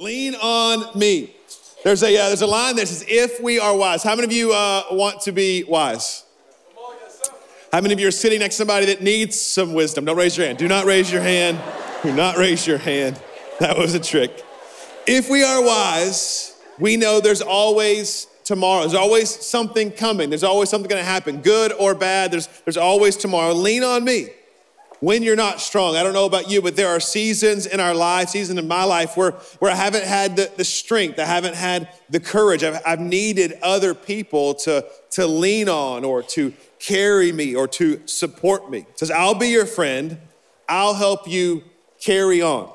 Lean on me. There's a, uh, there's a line that says, if we are wise. How many of you uh, want to be wise? How many of you are sitting next to somebody that needs some wisdom? Don't raise your hand. Do not raise your hand. Do not raise your hand. That was a trick. If we are wise, we know there's always tomorrow. There's always something coming. There's always something going to happen, good or bad. There's, there's always tomorrow. Lean on me when you're not strong. I don't know about you, but there are seasons in our life, seasons in my life where, where I haven't had the, the strength, I haven't had the courage. I've, I've needed other people to, to lean on or to carry me or to support me. It says, I'll be your friend, I'll help you carry on.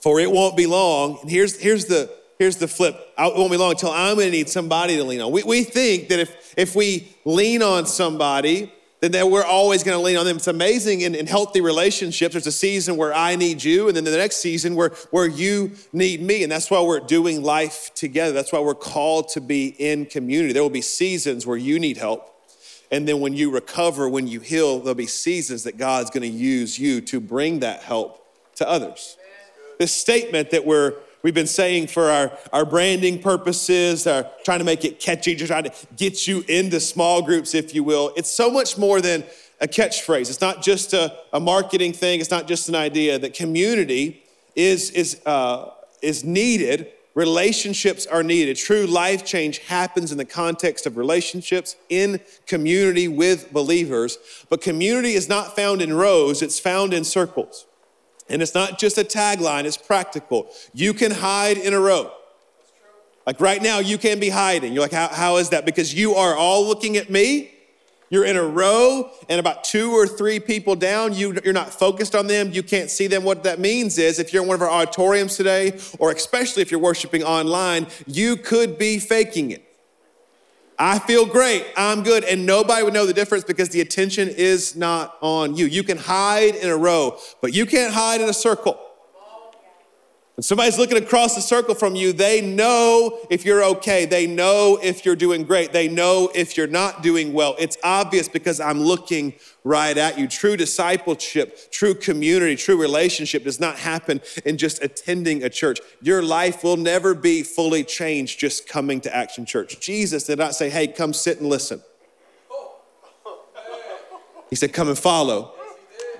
For it won't be long. And here's, here's the here's the flip. It won't be long until I'm gonna need somebody to lean on. We, we think that if, if we lean on somebody, then we're always going to lean on them. It's amazing in, in, healthy relationships. There's a season where I need you, and then the next season where, where you need me. And that's why we're doing life together. That's why we're called to be in community. There will be seasons where you need help. And then when you recover, when you heal, there'll be seasons that God's going to use you to bring that help to others. This statement that we're we've been saying for our, our branding purposes, our trying to make it catchy, just trying to get you into small groups, if you will. It's so much more than a catchphrase. It's not just a, a marketing thing. It's not just an idea. That community is, is, uh, is needed. Relationships are needed. True life change happens in the context of relationships in community with believers. But community is not found in rows, it's found in circles. And it's not just a tagline, it's practical. You can hide in a row. Like right now, you can be hiding. You're like, how, how is that? Because you are all looking at me. You're in a row, and about two or three people down, you, you're not focused on them. You can't see them. What that means is if you're in one of our auditoriums today, or especially if you're worshiping online, you could be faking it. I feel great. I'm good. And nobody would know the difference because the attention is not on you. You can hide in a row, but you can't hide in a circle. When somebody's looking across the circle from you, they know if you're okay. They know if you're doing great. They know if you're not doing well. It's obvious because I'm looking right at you. True discipleship, true community, true relationship does not happen in just attending a church. Your life will never be fully changed just coming to Action Church. Jesus did not say, hey, come sit and listen. He said, come and follow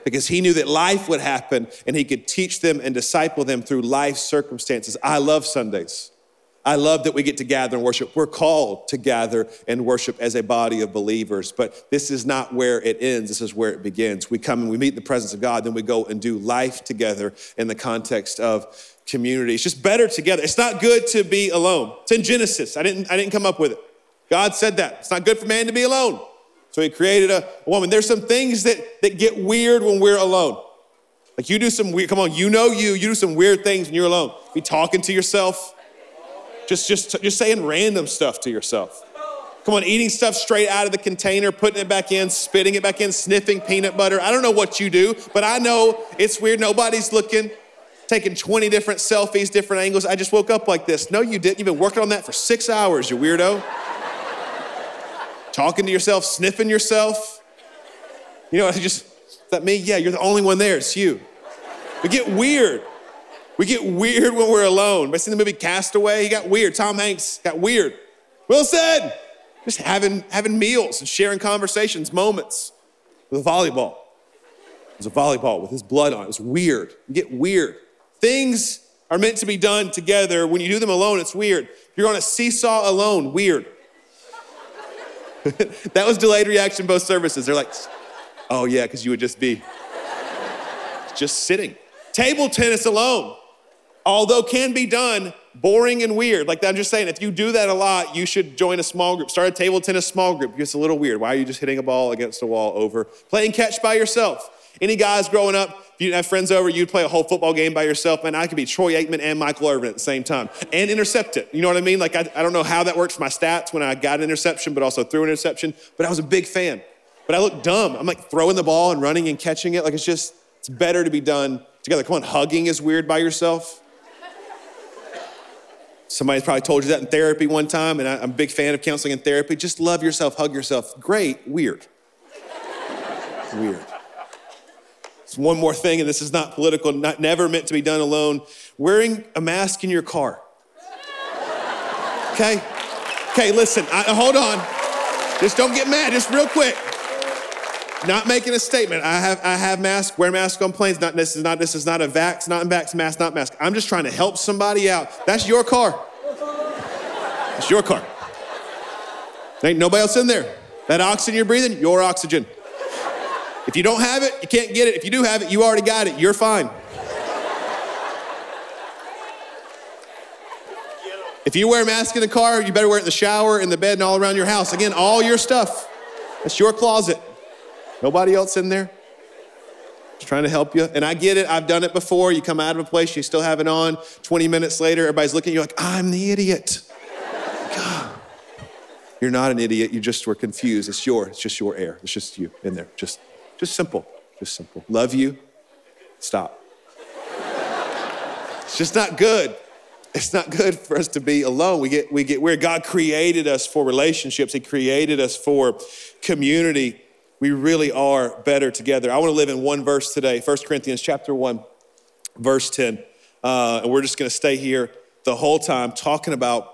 because he knew that life would happen and he could teach them and disciple them through life circumstances. I love Sundays. I love that we get to gather and worship. We're called to gather and worship as a body of believers, but this is not where it ends. This is where it begins. We come and we meet in the presence of God, then we go and do life together in the context of community. It's just better together. It's not good to be alone. It's in Genesis. I didn't, I didn't come up with it. God said that. It's not good for man to be alone. So he created a woman. There's some things that, that get weird when we're alone. Like you do some weird, come on, you know you, you do some weird things when you're alone. Be talking to yourself, just, just, just saying random stuff to yourself. Come on, eating stuff straight out of the container, putting it back in, spitting it back in, sniffing peanut butter. I don't know what you do, but I know it's weird. Nobody's looking. Taking 20 different selfies, different angles. I just woke up like this. No, you didn't. You've been working on that for six hours, you weirdo talking to yourself, sniffing yourself. You know, just, is that me? Yeah, you're the only one there. It's you. We get weird. We get weird when we're alone. I seen the movie Castaway? He got weird. Tom Hanks got weird. Wilson, just having, having meals and sharing conversations, moments with a volleyball. It was a volleyball with his blood on it. It was weird. You get weird. Things are meant to be done together. When you do them alone, it's weird. If you're on a seesaw alone, weird. that was delayed reaction both services. They're like, oh yeah, because you would just be just sitting. Table tennis alone, although can be done, boring and weird. Like I'm just saying, if you do that a lot, you should join a small group. Start a table tennis small group. It's a little weird. Why are you just hitting a ball against a wall over? Playing catch by yourself. Any guys growing up, if you didn't have friends over, you'd play a whole football game by yourself. Man, I could be Troy Aikman and Michael Irvin at the same time and intercept it. You know what I mean? Like, I, I don't know how that works for my stats when I got an interception, but also threw an interception, but I was a big fan. But I look dumb. I'm like throwing the ball and running and catching it. Like, it's just, it's better to be done together. Come on, hugging is weird by yourself. Somebody's probably told you that in therapy one time, and I'm a big fan of counseling and therapy. Just love yourself, hug yourself. Great, weird. weird. One more thing, and this is not political, not, never meant to be done alone. Wearing a mask in your car. Okay? Okay, listen, I, hold on. Just don't get mad, just real quick. Not making a statement. I have I have masks, wear masks on planes. Not this is not this is not a vax, not a vax mask, not mask. I'm just trying to help somebody out. That's your car. It's your car. There ain't nobody else in there. That oxygen you're breathing, your oxygen. If you don't have it, you can't get it. If you do have it, you already got it. You're fine. If you wear a mask in the car, you better wear it in the shower, in the bed, and all around your house. Again, all your stuff. It's your closet. Nobody else in there. Just trying to help you. And I get it. I've done it before. You come out of a place, you still have it on. 20 minutes later, everybody's looking at you like, I'm the idiot. God. You're not an idiot. You just were confused. It's your, it's just your air. It's just you in there. Just, just simple. Just simple. Love you. Stop. It's just not good it's not good for us to be alone. We get, we get where God created us for relationships, He created us for community. We really are better together. I want to live in one verse today, 1 Corinthians chapter 1, verse 10. Uh, and we're just going to stay here the whole time talking about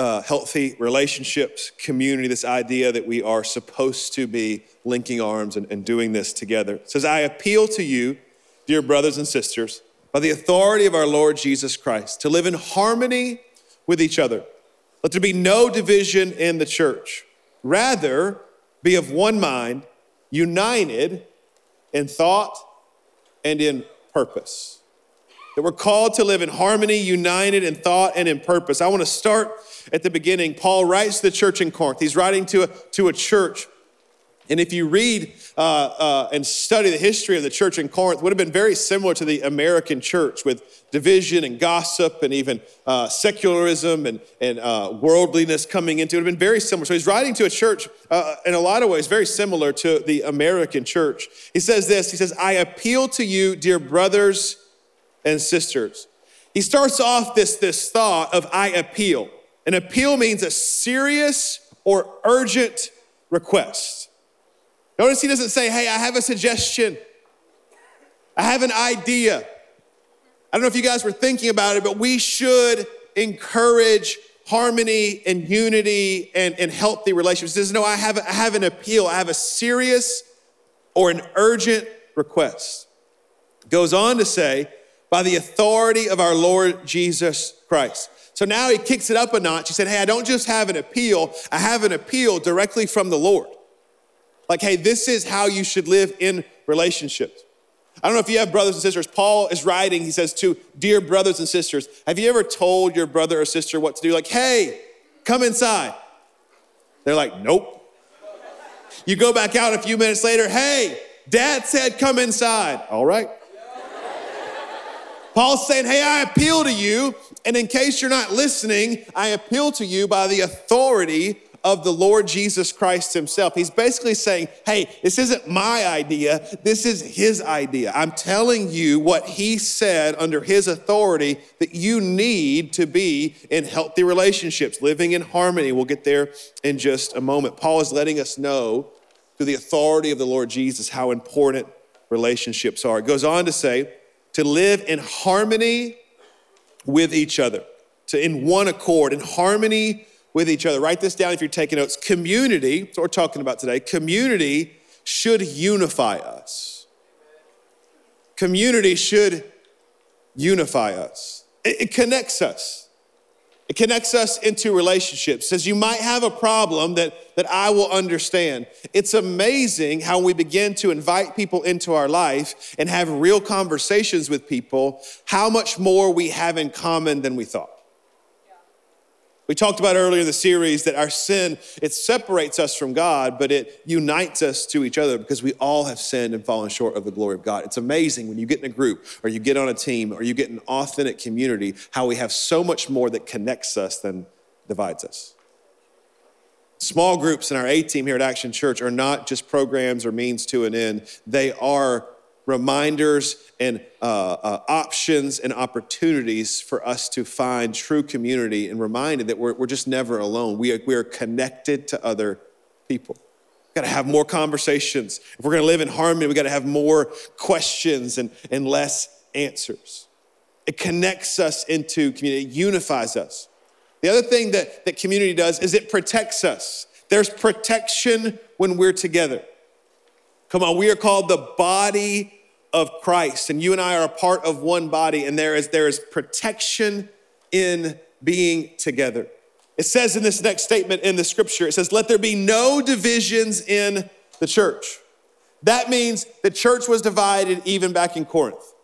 uh, healthy relationships, community, this idea that we are supposed to be linking arms and, and doing this together. It says, I appeal to you, dear brothers and sisters by the authority of our Lord Jesus Christ, to live in harmony with each other. Let there be no division in the church. Rather, be of one mind, united in thought and in purpose. That we're called to live in harmony, united in thought and in purpose. I want to start at the beginning. Paul writes to the church in Corinth. He's writing to a, to a church and if you read uh, uh, and study the history of the church in Corinth, it would have been very similar to the American church with division and gossip and even uh, secularism and, and uh, worldliness coming into it. It would have been very similar. So he's writing to a church uh, in a lot of ways very similar to the American church. He says this He says, I appeal to you, dear brothers and sisters. He starts off this, this thought of I appeal. An appeal means a serious or urgent request. Notice he doesn't say, Hey, I have a suggestion. I have an idea. I don't know if you guys were thinking about it, but we should encourage harmony and unity and, and healthy relationships. He says, No, I have, I have an appeal. I have a serious or an urgent request. Goes on to say, by the authority of our Lord Jesus Christ. So now he kicks it up a notch. He said, Hey, I don't just have an appeal, I have an appeal directly from the Lord. Like, hey, this is how you should live in relationships. I don't know if you have brothers and sisters. Paul is writing, he says, to dear brothers and sisters, have you ever told your brother or sister what to do? Like, hey, come inside. They're like, nope. You go back out a few minutes later, hey, dad said come inside. All right. Paul's saying, hey, I appeal to you. And in case you're not listening, I appeal to you by the authority of the Lord Jesus Christ himself. He's basically saying, hey, this isn't my idea, this is his idea. I'm telling you what he said under his authority that you need to be in healthy relationships, living in harmony. We'll get there in just a moment. Paul is letting us know through the authority of the Lord Jesus how important relationships are. It goes on to say, to live in harmony with each other, to in one accord, in harmony with each other. Write this down if you're taking notes. Community, that's what we're talking about today. Community should unify us. Community should unify us. It, it connects us. It connects us into relationships. Says you might have a problem that, that I will understand. It's amazing how we begin to invite people into our life and have real conversations with people, how much more we have in common than we thought. We talked about earlier in the series that our sin, it separates us from God, but it unites us to each other because we all have sinned and fallen short of the glory of God. It's amazing when you get in a group or you get on a team or you get an authentic community, how we have so much more that connects us than divides us. Small groups in our A team here at Action Church are not just programs or means to an end, they are reminders and uh, uh, options and opportunities for us to find true community and reminded that we're, we're just never alone. We are, we are connected to other people. got to have more conversations. If we're going to live in harmony, we got to have more questions and, and less answers. It connects us into community, it unifies us. The other thing that, that community does is it protects us. There's protection when we're together. Come on, we are called the body of Christ, and you and I are a part of one body, and there is, there is protection in being together. It says in this next statement in the scripture, it says, Let there be no divisions in the church. That means the church was divided even back in Corinth.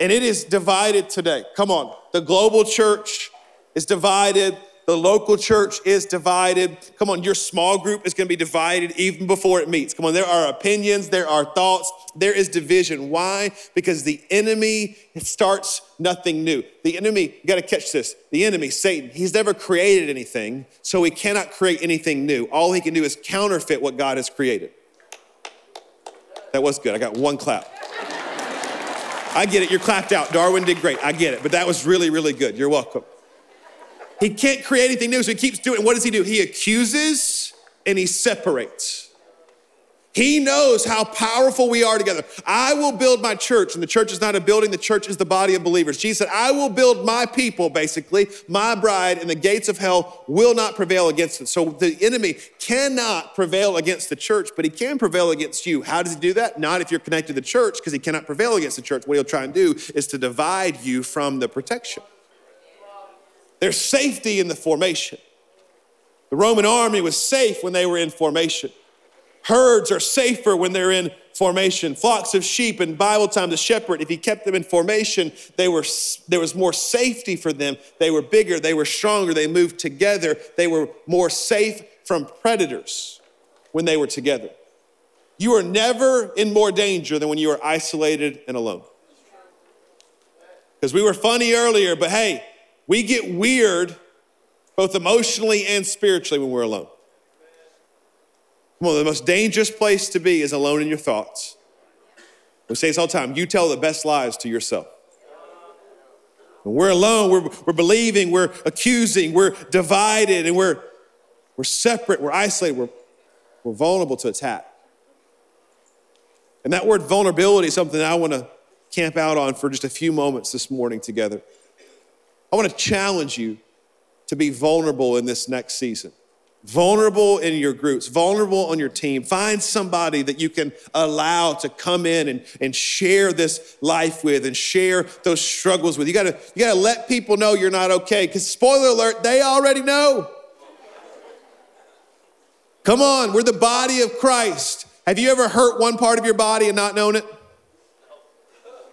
And it is divided today. Come on. The global church is divided. The local church is divided. Come on, your small group is going to be divided even before it meets. Come on, there are opinions, there are thoughts, there is division. Why? Because the enemy starts nothing new. The enemy, you got to catch this. The enemy, Satan, he's never created anything, so he cannot create anything new. All he can do is counterfeit what God has created. That was good. I got one clap. I get it. You're clapped out. Darwin did great. I get it. But that was really, really good. You're welcome. He can't create anything new, so he keeps doing. What does he do? He accuses and he separates. He knows how powerful we are together. I will build my church, and the church is not a building, the church is the body of believers. Jesus said, I will build my people, basically, my bride, and the gates of hell will not prevail against it. So the enemy cannot prevail against the church, but he can prevail against you. How does he do that? Not if you're connected to the church, because he cannot prevail against the church. What he'll try and do is to divide you from the protection. There's safety in the formation. The Roman army was safe when they were in formation. Herds are safer when they're in formation. Flocks of sheep in Bible time, the shepherd, if he kept them in formation, they were, there was more safety for them. They were bigger, they were stronger, they moved together, they were more safe from predators when they were together. You are never in more danger than when you are isolated and alone. Because we were funny earlier, but hey, we get weird both emotionally and spiritually when we're alone. Well, the most dangerous place to be is alone in your thoughts. We say this all the time you tell the best lies to yourself. When we're alone, we're, we're believing, we're accusing, we're divided, and we're, we're separate, we're isolated, we're, we're vulnerable to attack. And that word vulnerability is something I want to camp out on for just a few moments this morning together. I want to challenge you to be vulnerable in this next season vulnerable in your groups, vulnerable on your team. Find somebody that you can allow to come in and, and share this life with and share those struggles with. You gotta, you gotta let people know you're not okay, because spoiler alert, they already know. Come on, we're the body of Christ. Have you ever hurt one part of your body and not known it?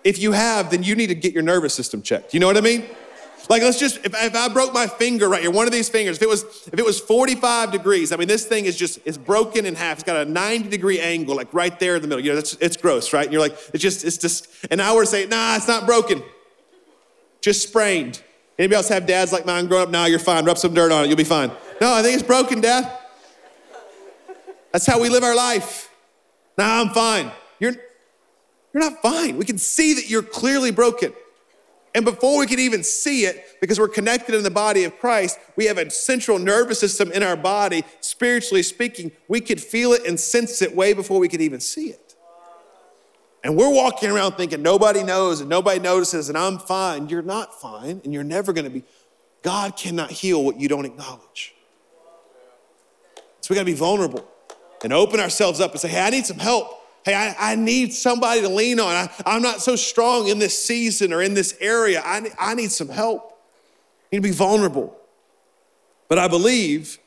If you have, then you need to get your nervous system checked. You know what I mean? Like, let's just, if, if I broke my finger right here, one of these fingers, if it was, if it was 45 degrees, I mean, this thing is just, it's broken in half. It's got a 90 degree angle, like right there in the middle. You know, it's, it's gross, right? And you're like, it's just, it's just, and I were to say, nah, it's not broken. Just sprained. Anybody else have dads like mine growing up? Nah, you're fine. Rub some dirt on it. You'll be fine. No, I think it's broken, dad. That's how we live our life. Nah, I'm fine. You're, you're not fine. We can see that you're clearly broken. And before we can even see it, because we're connected in the body of Christ, we have a central nervous system in our body, spiritually speaking. We could feel it and sense it way before we could even see it. And we're walking around thinking nobody knows and nobody notices and I'm fine. You're not fine and you're never going to be. God cannot heal what you don't acknowledge. So we got to be vulnerable and open ourselves up and say, hey, I need some help. Hey, I, I need somebody to lean on. I, I'm not so strong in this season or in this area. I, I need some help. I need to be vulnerable. But I believe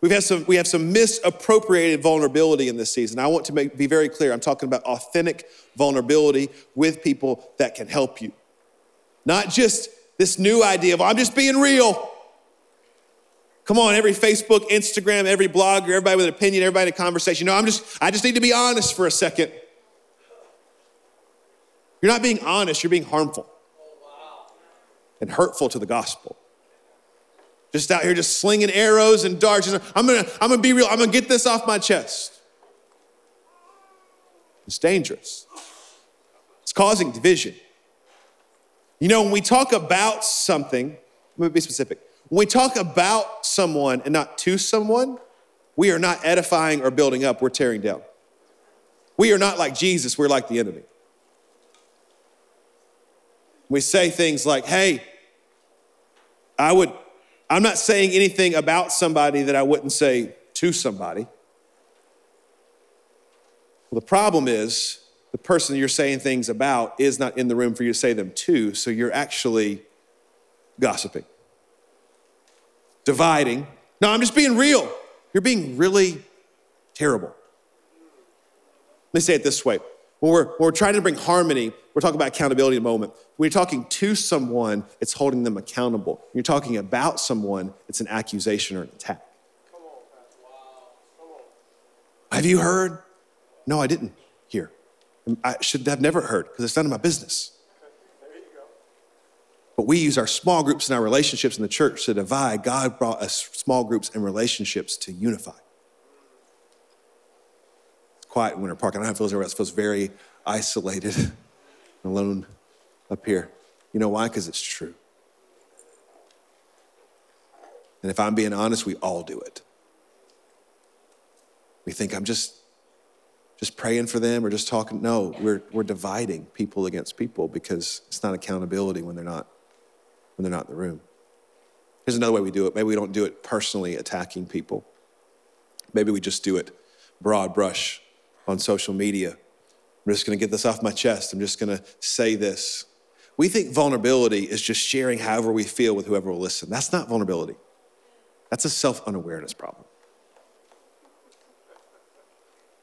we've had some, we have some misappropriated vulnerability in this season. I want to make, be very clear. I'm talking about authentic vulnerability with people that can help you. Not just this new idea of, I'm just being real. Come on, every Facebook, Instagram, every blogger, everybody with an opinion, everybody in a conversation. No, I'm just, I just need to be honest for a second. You're not being honest, you're being harmful and hurtful to the gospel. Just out here, just slinging arrows and darts. I'm gonna, I'm gonna be real, I'm gonna get this off my chest. It's dangerous, it's causing division. You know, when we talk about something, let me be specific. When we talk about someone and not to someone, we are not edifying or building up, we're tearing down. We are not like Jesus, we're like the enemy. We say things like, hey, I would, I'm not saying anything about somebody that I wouldn't say to somebody. Well, the problem is the person you're saying things about is not in the room for you to say them to, so you're actually gossiping, dividing. No, I'm just being real. You're being really terrible. Let me say it this way. When we're, when we're trying to bring harmony, we're talking about accountability in a moment. When you're talking to someone, it's holding them accountable. When you're talking about someone, it's an accusation or an attack. Have you heard? No, I didn't hear. I should have never heard because it's none of my business. But we use our small groups and our relationships in the church to divide. God brought us small groups and relationships to unify. It's quiet in Winter Park. I don't know how it feels everywhere feels very isolated and alone up here. You know why? Because it's true. And if I'm being honest, we all do it. We think I'm just just praying for them or just talking. No, we're, we're dividing people against people because it's not accountability when they're not when they're not in the room. Here's another way we do it. Maybe we don't do it personally attacking people. Maybe we just do it broad brush on social media. I'm just to get this off my chest. I'm just to say this. We think vulnerability is just sharing however we feel with whoever will listen. That's not vulnerability. That's a self unawareness problem.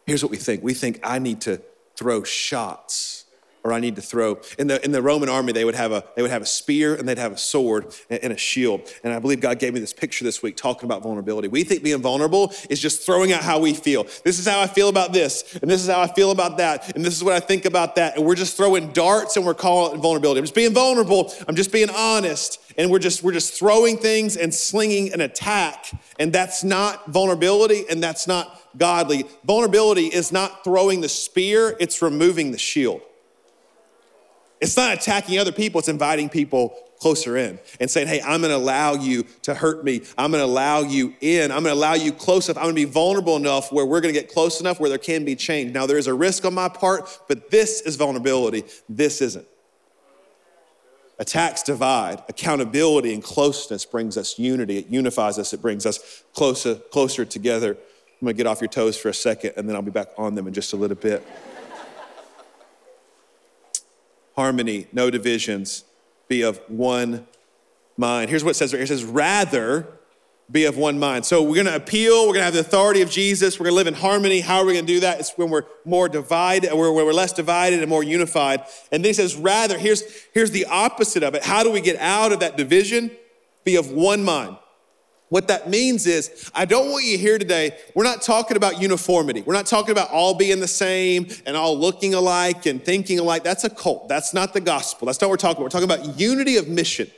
Here's what we think we think I need to throw shots or I need to throw. In the, in the Roman army, they would, have a, they would have a spear and they'd have a sword and, and, a shield. And I believe God gave me this picture this week talking about vulnerability. We think being vulnerable is just throwing out how we feel. This is how I feel about this, and this is how I feel about that, and this is what I think about that. And we're just throwing darts and we're calling it vulnerability. I'm just being vulnerable, I'm just being honest. And we're just, we're just throwing things and slinging an attack. And that's not vulnerability and that's not godly. Vulnerability is not throwing the spear, it's removing the shield. It's not attacking other people, it's inviting people closer in and saying, Hey, I'm gonna allow you to hurt me. I'm gonna allow you in. I'm gonna allow you close enough. I'm gonna be vulnerable enough where we're gonna get close enough where there can be change. Now, there is a risk on my part, but this is vulnerability. This isn't. Attacks divide. Accountability and closeness brings us unity. It unifies us. It brings us closer, closer together. I'm gonna get off your toes for a second and then I'll be back on them in just a little bit harmony, no divisions, be of one mind. Here's what it says here. It says, rather be of one mind. So we're gonna appeal, we're gonna have the authority of Jesus, we're gonna live in harmony. How are we gonna do that? It's when we're more divided, where we're less divided and more unified. And then he says, rather, here's, here's the opposite of it. How do we get out of that division? Be of one mind. What that means is, I don't want you here today. We're not talking about uniformity. We're not talking about all being the same and all looking alike and thinking alike. That's a cult. That's not the gospel. That's not what we're talking about. We're talking about unity of mission.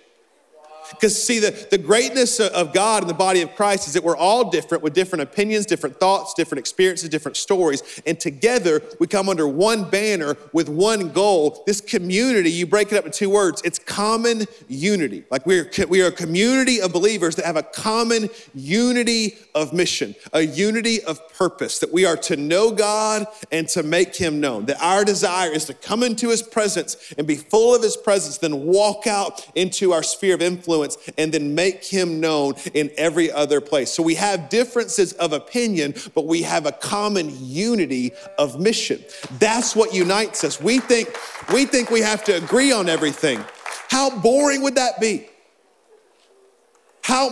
Because, see, the, the greatness of God in the body of Christ is that we're all different with different opinions, different thoughts, different experiences, different stories. And together we come under one banner with one goal. This community, you break it up in two words it's common unity. Like we're, we are a community of believers that have a common unity of mission, a unity of purpose, that we are to know God and to make Him known. That our desire is to come into His presence and be full of His presence, then walk out into our sphere of influence influence and then make him known in every other place. So we have differences of opinion, but we have a common unity of mission. That's what unites us. We think we think we have to agree on everything. How boring would that be? How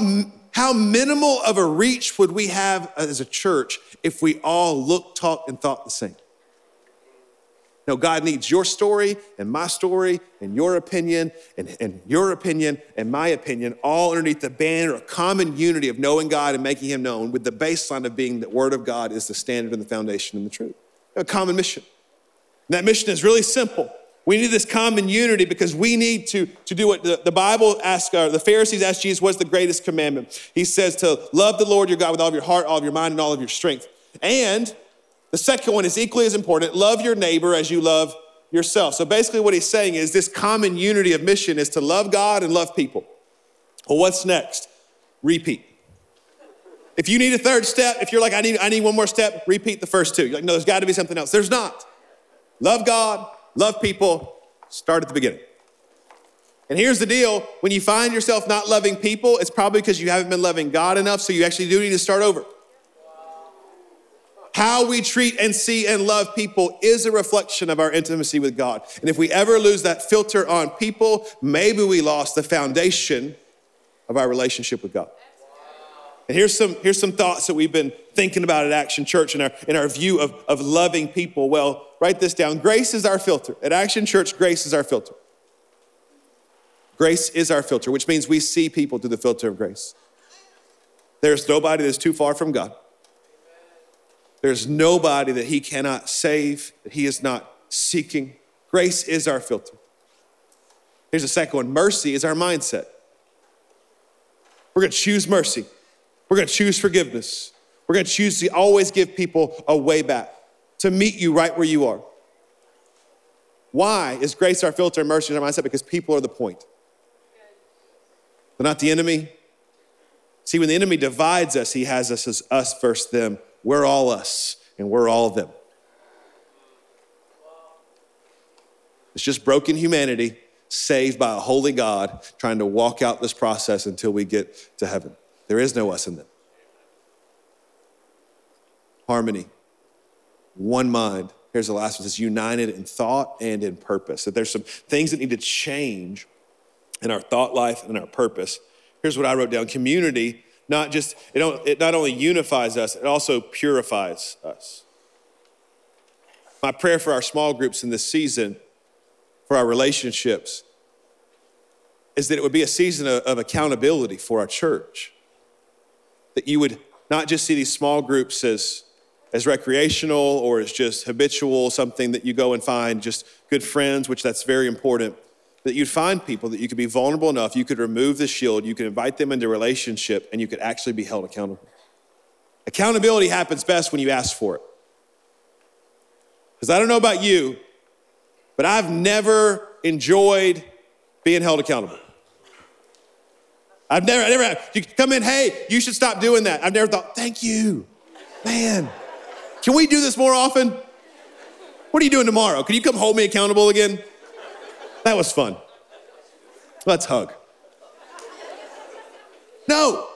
how minimal of a reach would we have as a church if we all looked, talked, and thought the same? No, God needs your story and my story and your opinion and, and your opinion and my opinion, all underneath the banner of common unity of knowing God and making Him known, with the baseline of being that Word of God is the standard and the foundation and the truth. A common mission. And that mission is really simple. We need this common unity because we need to, to do what the, the Bible asks, uh, the Pharisees asked Jesus, what's the greatest commandment? He says to love the Lord your God with all of your heart, all of your mind, and all of your strength. And the second one is equally as important love your neighbor as you love yourself. So basically, what he's saying is this common unity of mission is to love God and love people. Well, what's next? Repeat. If you need a third step, if you're like, I need, I need one more step, repeat the first two. You're like, no, there's got to be something else. There's not. Love God, love people, start at the beginning. And here's the deal when you find yourself not loving people, it's probably because you haven't been loving God enough, so you actually do need to start over. How we treat and see and love people is a reflection of our intimacy with God. And if we ever lose that filter on people, maybe we lost the foundation of our relationship with God. And here's some, here's some thoughts that we've been thinking about at Action Church in our, in our view of, of loving people. Well, write this down. Grace is our filter. At Action Church, grace is our filter. Grace is our filter, which means we see people through the filter of grace. There's nobody that's too far from God. There's nobody that He cannot save, that He is not seeking. Grace is our filter. Here's a second one mercy is our mindset. We're gonna choose mercy, we're gonna choose forgiveness. We're gonna choose to always give people a way back, to meet you right where you are. Why is grace our filter and mercy our mindset? Because people are the point. They're not the enemy. See, when the enemy divides us, he has us as us versus them. We're all us, and we're all them. It's just broken humanity saved by a holy God trying to walk out this process until we get to heaven. There is no us in them. Harmony, one mind. Here's the last one. It's united in thought and in purpose. That there's some things that need to change in our thought life and our purpose. Here's what I wrote down community, not just, it, it not only unifies us, it also purifies us. My prayer for our small groups in this season, for our relationships, is that it would be a season of, of accountability for our church. That you would not just see these small groups as, as recreational or as just habitual, something that you go and find just good friends, which that's very important that you'd find people that you could be vulnerable enough, you could remove the shield, you could invite them into relationship, and you could actually be held accountable. Accountability happens best when you ask for it. Because I don't know about you, but I've never enjoyed being held accountable. I've never, I never, you come in, hey, you should stop doing that. I've never thought, thank you. Man, can we do this more often? What are you doing tomorrow? Can you come hold me accountable again? That was fun. Let's hug. No.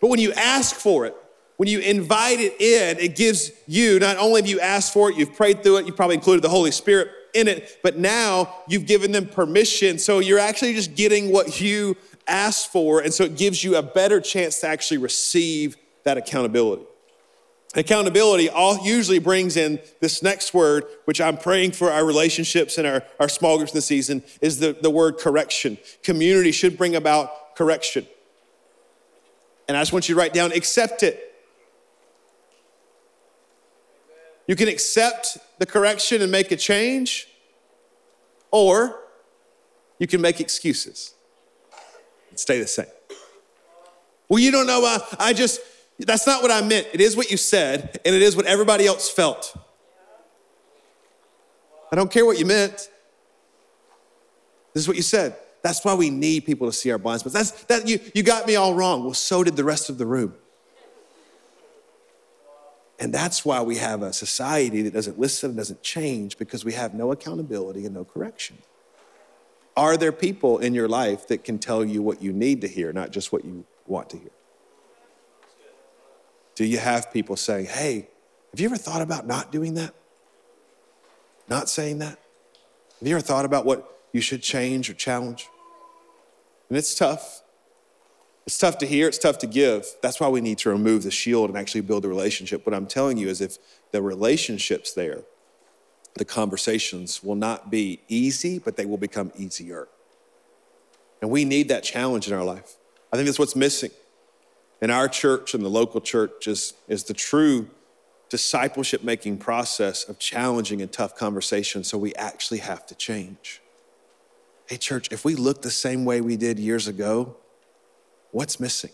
But when you ask for it, when you invite it in, it gives you, not only have you asked for it, you've prayed through it, you've probably included the Holy Spirit in it, but now you've given them permission. So you're actually just getting what you asked for. And so it gives you a better chance to actually receive that accountability. Accountability all usually brings in this next word, which I'm praying for our relationships and our, our small groups this season, is the, the word correction. Community should bring about correction. And I just want you to write down accept it. You can accept the correction and make a change, or you can make excuses and stay the same. Well, you don't know, uh, I just, that's not what I meant. It is what you said, and it is what everybody else felt. I don't care what you meant. This is what you said. That's why we need people to see our blind spots. That's that you you got me all wrong. Well, so did the rest of the room. And that's why we have a society that doesn't listen and doesn't change because we have no accountability and no correction. Are there people in your life that can tell you what you need to hear, not just what you want to hear? Do you have people saying, hey, have you ever thought about not doing that? Not saying that? Have you ever thought about what you should change or challenge? And it's tough. It's tough to hear, it's tough to give. That's why we need to remove the shield and actually build a relationship. What I'm telling you is if the relationship's there, the conversations will not be easy, but they will become easier. And we need that challenge in our life. I think that's what's missing in our church and the local church is, is the true discipleship making process of challenging and tough conversations so we actually have to change. Hey, church, if we look the same way we did years ago, what's missing?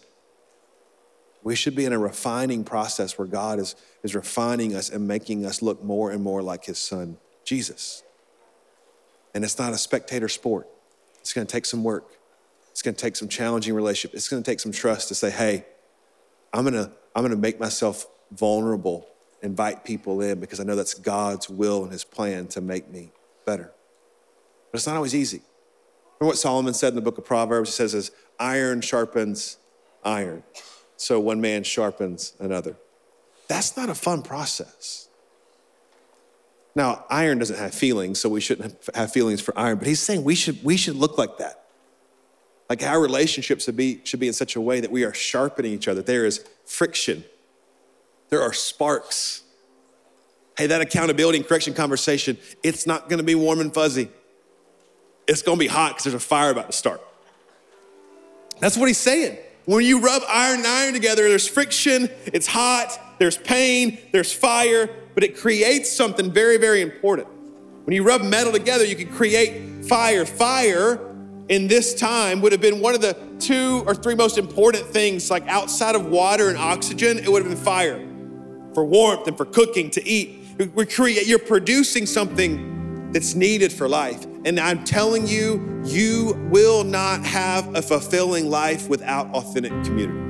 We should be in a refining process where God is, is refining us and making us look more and more like his son, Jesus. And it's not a spectator sport. It's gonna take some work. It's gonna take some challenging relationship. It's gonna take some trust to say, hey, I'm gonna, I'm gonna make myself vulnerable, invite people in because I know that's God's will and his plan to make me better. But it's not always easy. Remember what Solomon said in the book of Proverbs? He says, as iron sharpens iron, so one man sharpens another. That's not a fun process. Now, iron doesn't have feelings, so we shouldn't have feelings for iron, but he's saying we should, we should look like that. Like our relationships should be, should be in such a way that we are sharpening each other. There is friction, there are sparks. Hey, that accountability and correction conversation, it's not gonna be warm and fuzzy. It's gonna be hot because there's a fire about to start. That's what he's saying. When you rub iron and iron together, there's friction, it's hot, there's pain, there's fire, but it creates something very, very important. When you rub metal together, you can create fire. Fire in this time would have been one of the two or three most important things, like outside of water and oxygen, it would have been fire for warmth and for cooking to eat. We're create, you're producing something that's needed for life. And I'm telling you, you will not have a fulfilling life without authentic community.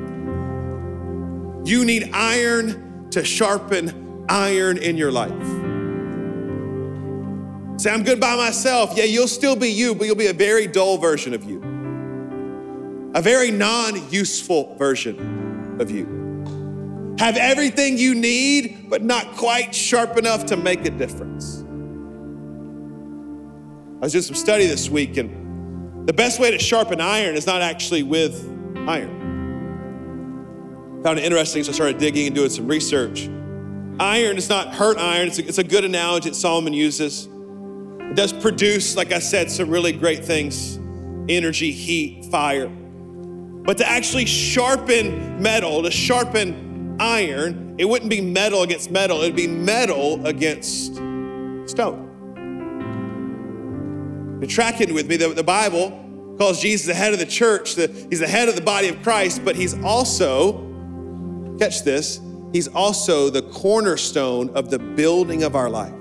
You need iron to sharpen iron in your life. Say, I'm good by myself. Yeah, you'll still be you, but you'll be a very dull version of you, a very non useful version of you. Have everything you need, but not quite sharp enough to make a difference. I was doing some study this week, and the best way to sharpen iron is not actually with iron. Found it interesting, so I started digging and doing some research. Iron is not hurt iron, it's a, it's a good analogy that Solomon uses. Does produce, like I said, some really great things energy, heat, fire. But to actually sharpen metal, to sharpen iron, it wouldn't be metal against metal, it would be metal against stone. You're tracking with me, the, the Bible calls Jesus the head of the church, the, he's the head of the body of Christ, but he's also, catch this, he's also the cornerstone of the building of our life.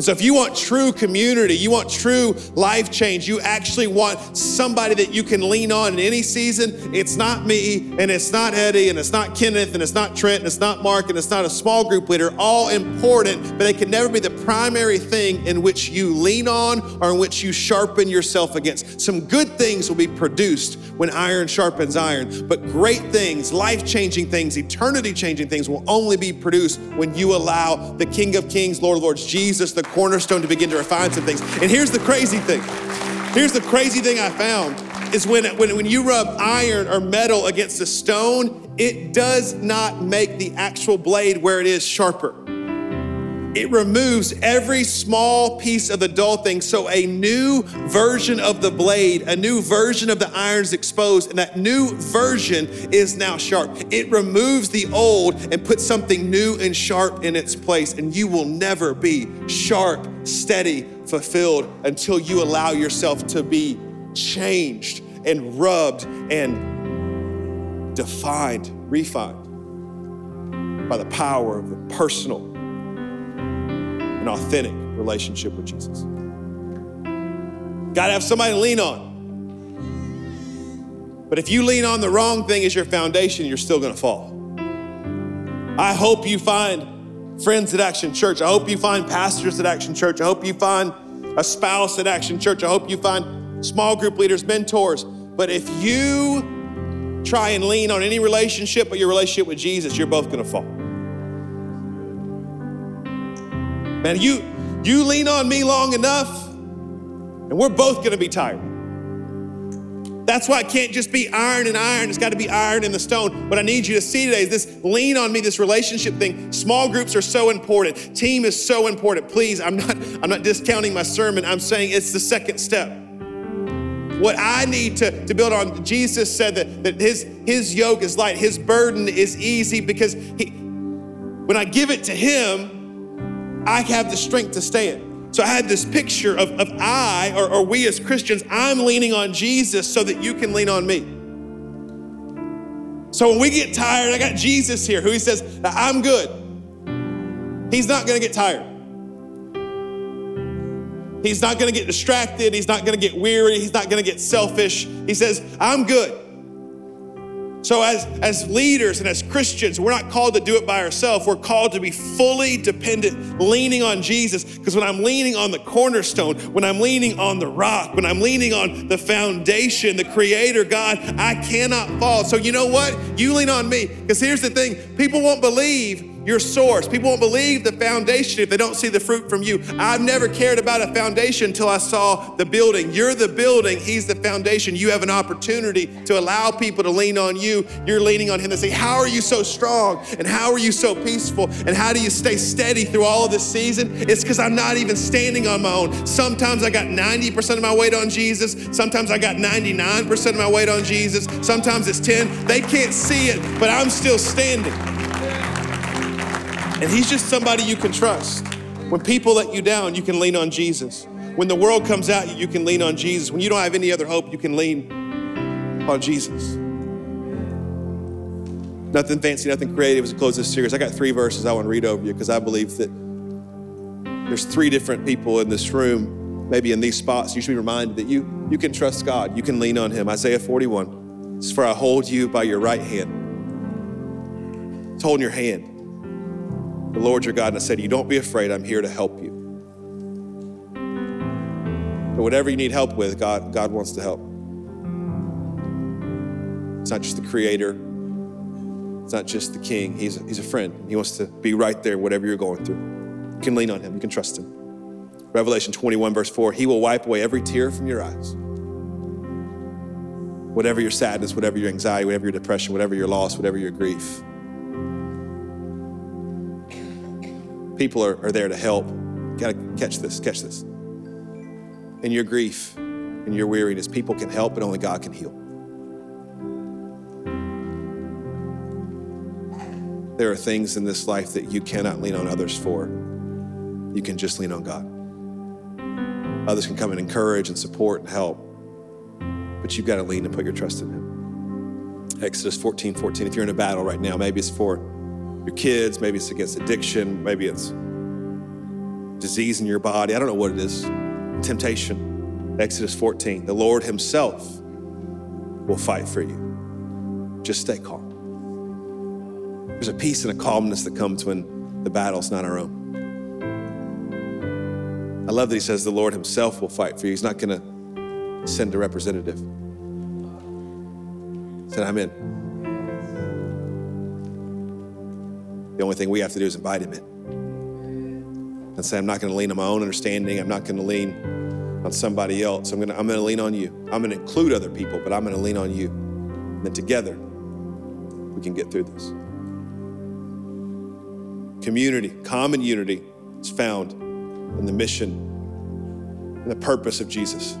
And so, if you want true community, you want true life change, you actually want somebody that you can lean on in any season, it's not me, and it's not Eddie, and it's not Kenneth, and it's not Trent, and it's not Mark, and it's not a small group leader, all important, but they can never be the primary thing in which you lean on or in which you sharpen yourself against. Some good things will be produced when iron sharpens iron, but great things, life changing things, eternity changing things will only be produced when you allow the King of Kings, Lord of Lords, Jesus, the cornerstone to begin to refine some things. And here's the crazy thing. Here's the crazy thing I found is when, when, when you rub iron or metal against a stone, it does not make the actual blade where it is sharper. It removes every small piece of the dull thing. So a new version of the blade, a new version of the iron is exposed, and that new version is now sharp. It removes the old and puts something new and sharp in its place. And you will never be sharp, steady, fulfilled until you allow yourself to be changed and rubbed and defined, refined by the power of the personal an authentic relationship with Jesus. Got to have somebody to lean on. But if you lean on the wrong thing as your foundation, you're still going to fall. I hope you find friends at Action Church. I hope you find pastors at Action Church. I hope you find a spouse at Action Church. I hope you find small group leaders, mentors. But if you try and lean on any relationship but your relationship with Jesus, you're both going to fall. Man, you you lean on me long enough, and we're both gonna be tired. That's why it can't just be iron and iron. It's got to be iron and the stone. What I need you to see today is this lean on me, this relationship thing. Small groups are so important. Team is so important. Please, I'm not, I'm not discounting my sermon. I'm saying it's the second step. What I need to, to build on, Jesus said that, that his, his yoke is light, his burden is easy because he, when I give it to him, I have the strength to stand. So I had this picture of, of I, or, or we as Christians, I'm leaning on Jesus so that you can lean on me. So when we get tired, I got Jesus here who he says, I'm good. He's not gonna get tired. He's not gonna get distracted. He's not gonna get weary. He's not gonna get selfish. He says, I'm good. So, as, as leaders and as Christians, we're not called to do it by ourselves. We're called to be fully dependent, leaning on Jesus. Because when I'm leaning on the cornerstone, when I'm leaning on the rock, when I'm leaning on the foundation, the Creator God, I cannot fall. So, you know what? You lean on me. Because here's the thing people won't believe your source. People won't believe the foundation if they don't see the fruit from you. I've never cared about a foundation until I saw the building. You're the building, He's the foundation. You have an opportunity to allow people to lean on you. You're leaning on Him. They say, How are you so strong? And how are you so peaceful? And how do you stay steady through all of this season? It's because I'm not even standing on my own. Sometimes I got 90% of my weight on Jesus. Sometimes I got 99% of my weight on Jesus. Sometimes it's 10. They can't see it, but I'm still standing. And He's just somebody you can trust. When people let you down, you can lean on Jesus. When the world comes at you, you can lean on Jesus. When you don't have any other hope, you can lean on Jesus. Nothing fancy, nothing creative as we close this series. I got three verses I want to read over you because I believe that there's three different people in this room, maybe in these spots. You should be reminded that you, you can trust God, you can lean on Him. Isaiah 41 it's for I hold you by your right hand. It's holding your hand the Lord your God, and I said, You don't be afraid, I'm here to help you. But whatever you need help with, God, God wants to help. It's not just the creator, it's not just the king. He's, he's a friend. He wants to be right there, whatever you're going through. You can lean on him, you can trust him. Revelation 21, verse 4 He will wipe away every tear from your eyes. Whatever your sadness, whatever your anxiety, whatever your depression, whatever your loss, whatever your grief. People are, are there to help. Gotta catch this, catch this. In your grief, in your weariness, people can help, but only God can heal. There are things in this life that you cannot lean on others for. You can just lean on God. Others can come and encourage and support and help, but you've got to lean and put your trust in Him. Exodus 14 14. If you're in a battle right now, maybe it's for your kids, maybe it's against addiction, maybe it's disease in your body. I don't know what it is. Temptation. Exodus 14. The Lord Himself will fight for you. Just stay calm. There's a peace and a calmness that comes when the battle's not our own. I love that He says the Lord Himself will fight for you. He's not going to send a representative. Said, I'm in. The only thing we have to do is invite him in and say, I'm not going to lean on my own understanding. I'm not going to lean on somebody else. I'm going to, I'm going to lean on you. I'm going to include other people, but I'm going to lean on you. And then together, we can get through this. Community, common unity is found in the mission and the purpose of Jesus.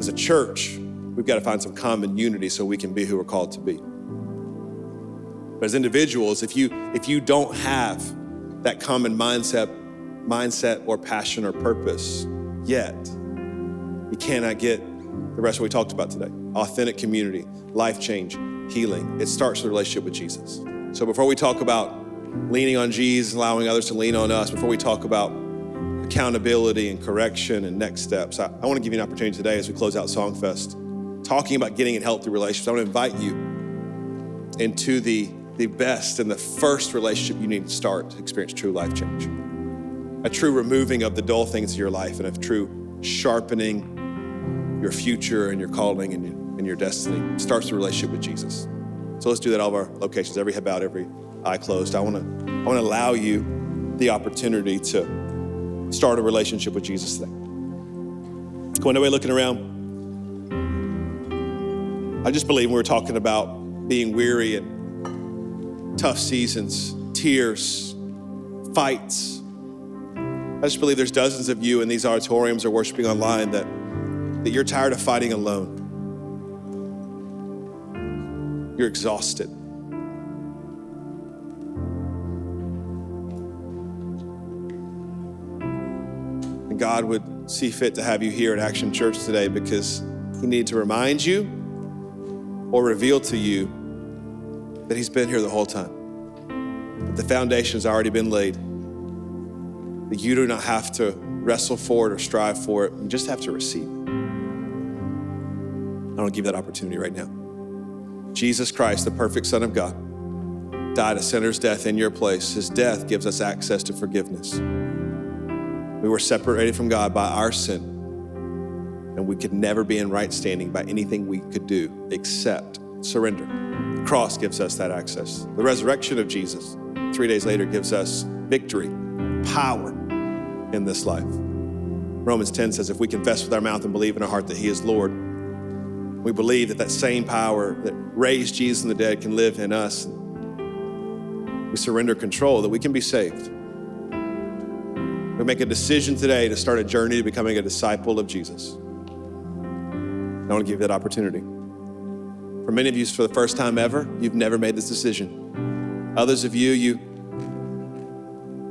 As a church, we've got to find some common unity so we can be who we're called to be. But as individuals, if you if you don't have that common mindset, mindset or passion or purpose yet, you cannot get the rest of what we talked about today. Authentic community, life change, healing. It starts with a relationship with Jesus. So before we talk about leaning on Jesus, allowing others to lean on us, before we talk about accountability and correction and next steps, I, I want to give you an opportunity today as we close out Songfest, talking about getting in healthy relationships. I want to invite you into the the best and the first relationship you need to start to experience true life change. A true removing of the dull things of your life and a true sharpening your future and your calling and your, destiny starts the relationship with Jesus. So let's do that all of our locations, every head bowed, every eye closed. I want to I want to allow you the opportunity to start a relationship with Jesus today. Going away looking around. I just believe we were talking about being weary and tough seasons, tears, fights. I just believe there's dozens of you in these auditoriums or worshiping online that, that you're tired of fighting alone. You're exhausted. And God would see fit to have you here at Action Church today because He needed to remind you or reveal to you that He's been here the whole time. That the foundation has already been laid. That you do not have to wrestle for it or strive for it. You just have to receive. I don't give that opportunity right now. Jesus Christ, the perfect Son of God, died a sinner's death in your place. His death gives us access to forgiveness. We were separated from God by our sin, and we could never be in right standing by anything we could do except surrender. The cross gives us that access. The resurrection of Jesus, three days later, gives us victory, power in this life. Romans 10 says, if we confess with our mouth and believe in our heart that He is Lord, we believe that that same power that raised Jesus from the dead can live in us. We surrender control, that we can be saved. We make a decision today to start a journey to becoming a disciple of Jesus. I want to give you that opportunity. For many of you, for the first time ever, you've never made this decision. Others of you, you,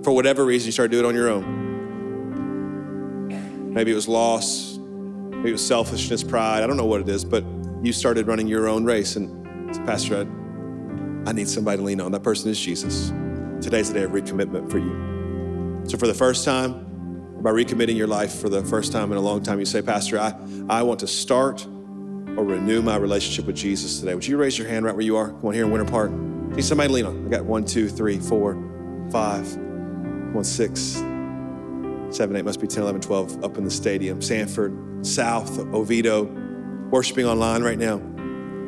for whatever reason, you started doing it on your own. Maybe it was loss, maybe it was selfishness, pride. I don't know what it is, but you started running your own race. And said, Pastor Ed, I need somebody to lean on. That person is Jesus. Today's the day of recommitment for you. So for the first time, by recommitting your life for the first time in a long time, you say, Pastor, I, I want to start or renew my relationship with Jesus today. Would you raise your hand right where you are? Come on here in Winter Park. Need somebody lean on. I got one, two, three, four, five, one, six, 7, 8, must be 10, 11, 12 up in the stadium. Sanford, South, Oviedo, worshiping online right now.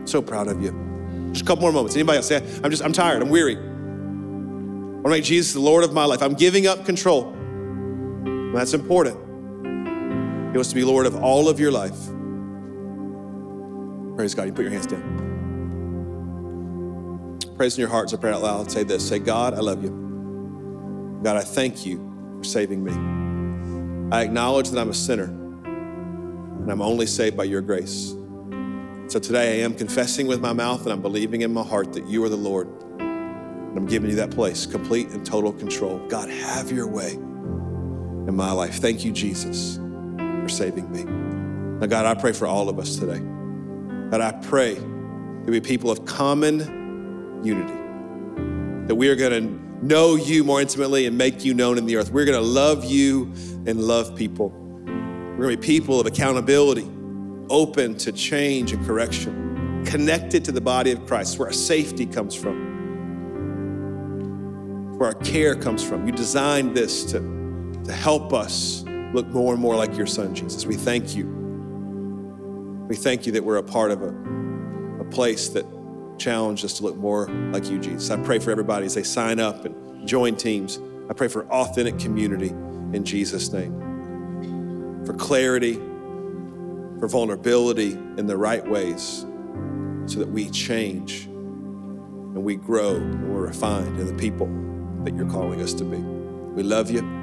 So proud of you. Just a couple more moments. Anybody else I'm just, I'm tired, I'm weary. I want to make Jesus the Lord of my life. I'm giving up control. That's important. He wants to be Lord of all of your life. Praise God. You put your hands down. Praise in your hearts. I pray out loud. Say this. Say, God, I love you. God, I thank you for saving me. I acknowledge that I'm a sinner and I'm only saved by your grace. So today I am confessing with my mouth and I'm believing in my heart that you are the Lord. And I'm giving you that place, complete and total control. God, have your way in my life. Thank you, Jesus, for saving me. Now, God, I pray for all of us today. God, I pray that we be people of common unity, that we are going to know you more intimately and make you known in the earth. We're going to love you and love people. We're going to be people of accountability, open to change and correction, connected to the body of Christ, where our safety comes from, where our care comes from. You designed this to, to help us look more and more like your son, Jesus. We thank you. We thank you that we're a part of a, a place that challenge us to look more like you, Jesus. I pray for everybody as they sign up and join teams. I pray for authentic community in Jesus' name, for clarity, for vulnerability in the right ways, so that we change and we grow and we're refined in the people that you're calling us to be. We love you.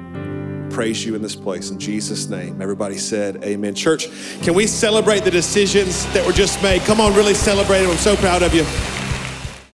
Praise you in this place. In Jesus' name. Everybody said, Amen. Church, can we celebrate the decisions that were just made? Come on, really celebrate them. I'm so proud of you.